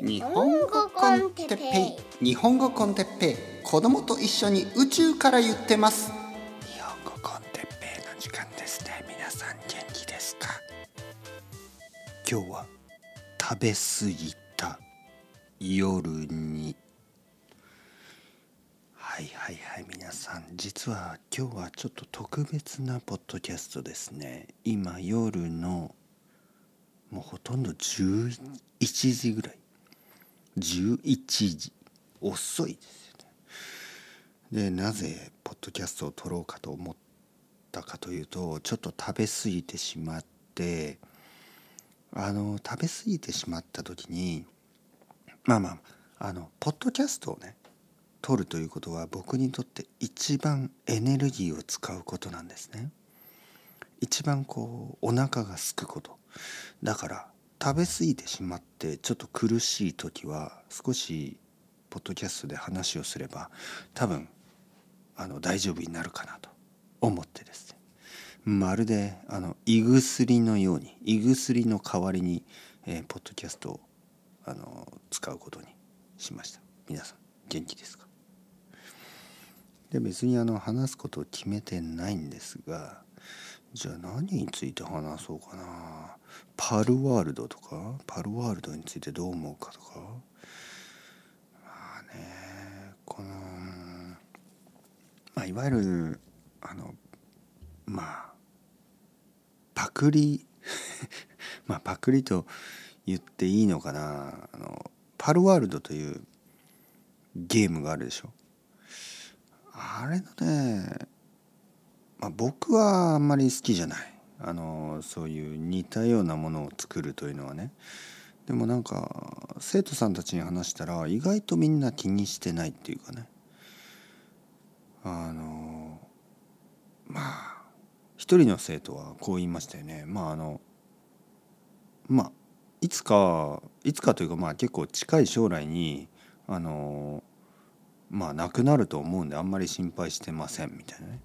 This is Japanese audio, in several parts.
日本語コンテッペイ。日本語コンテッペイ。子供と一緒に宇宙から言ってます。日本語コンテッペイの時間ですね。皆さん元気ですか？今日は食べ過ぎた夜に。はいはいはい。皆さん実は今日はちょっと特別なポッドキャストですね。今夜のもうほとんど11時ぐらい。11時遅いですよね。でなぜポッドキャストを撮ろうかと思ったかというとちょっと食べ過ぎてしまってあの食べ過ぎてしまった時にまあまああのポッドキャストをね撮るということは僕にとって一番エネルギーを使うことなんですね。一番こうお腹がすくこと。だから食べ過ぎてしまってちょっと苦しい時は少しポッドキャストで話をすれば多分あの大丈夫になるかなと思ってですね。まるであの胃薬のように胃薬の代わりに、えー、ポッドキャストをあの使うことにしました。皆さん元気ですか？で別にあの話すことを決めてないんですがじゃあ何について話そうかな。パルワールドとか？パルワールドについてどう思うかとか？まあねこのまあいわゆるあのまあパクリ まあパクリと言っていいのかな。あのパルワールドというゲームがあるでしょ。あれのねまあ、僕はあんまり好きじゃない。あのそういう似たようなものを作るというのはね。でもなんか生徒さんたちに話したら意外とみんな気にしてないっていうかね。あのまあ一人の生徒はこう言いましたよね。まああのまあいつかいつかというかまあ結構近い将来にあのまあ亡くなると思うんであんまり心配してませんみたいなね。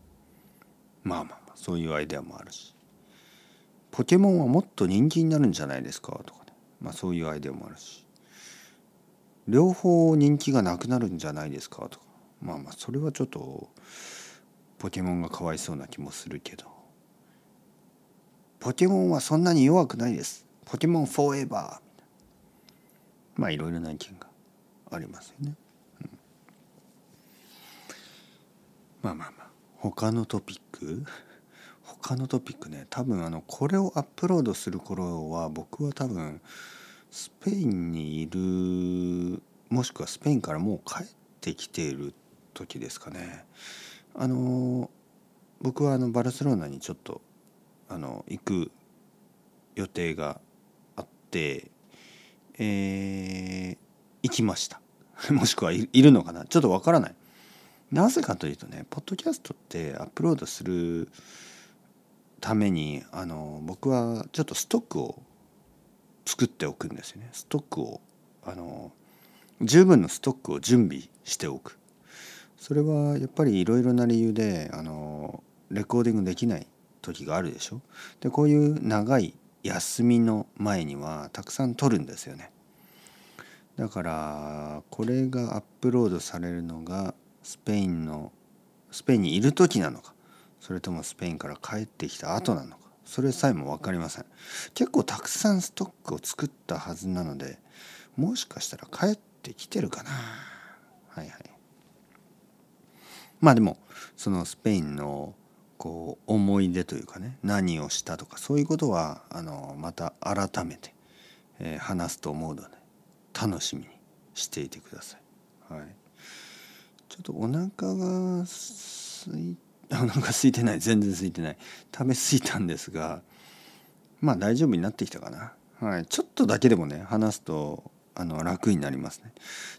まあまあまあそういうアイデアもあるし。ポケモンはもっと人気になるんじゃないですか？とかね。まあそういうアイデアもあるし。両方人気がなくなるんじゃないですか？とか。まあまあそれはちょっとポケモンがかわいそうな気もするけど。ポケモンはそんなに弱くないです。ポケモンフォーエバー。まあいろいろな意見がありますよね、まあまあまあ。他のトピック？他のトピックね。多分あのこれをアップロードする頃は僕は多分スペインにいるもしくはスペインからもう帰ってきている時ですかね。あの僕はあのバルセロナにちょっとあの行く予定があってえー、行きました。もしくはいるのかな？ちょっとわからない。なぜかというとねポッドキャストってアップロードするためにあの僕はちょっとストックを作っておくんですよね。ストックをあの十分のストックを準備しておく。それはやっぱりいろいろな理由であのレコーディングできない時があるでしょ。でこういう長い休みの前にはたくさん撮るんですよね。だからこれがアップロードされるのがスペインのスペインにいる時なのか。それともスペインから帰ってきた後なのか。それさえも分かりません。結構たくさんストックを作ったはずなのでもしかしたら帰ってきてるかな。はいはい。まあでもそのスペインのこう思い出というかね何をしたとかそういうことはあのまた改めて、えー、話すと思うので楽しみにしていてください。はい。ちょっとお腹がすいお腹空いてない。全然空いてない。食べ過ぎたんですがまあ大丈夫になってきたかな、はい、ちょっとだけでもね話すとあの楽になりますね。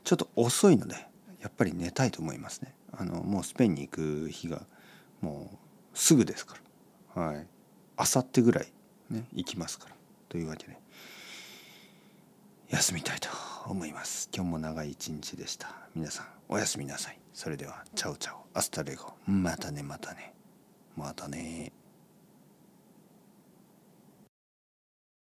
ちょっと遅いのでやっぱり寝たいと思いますね。あのもうスペインに行く日がもうすぐですから。はい。あさってぐらいね行きますから。というわけで。休みたいと思います。今日も長い一日でした。皆さんおやすみなさい。それではチャオチャオ。 Hasta luego。またねまたね。またね。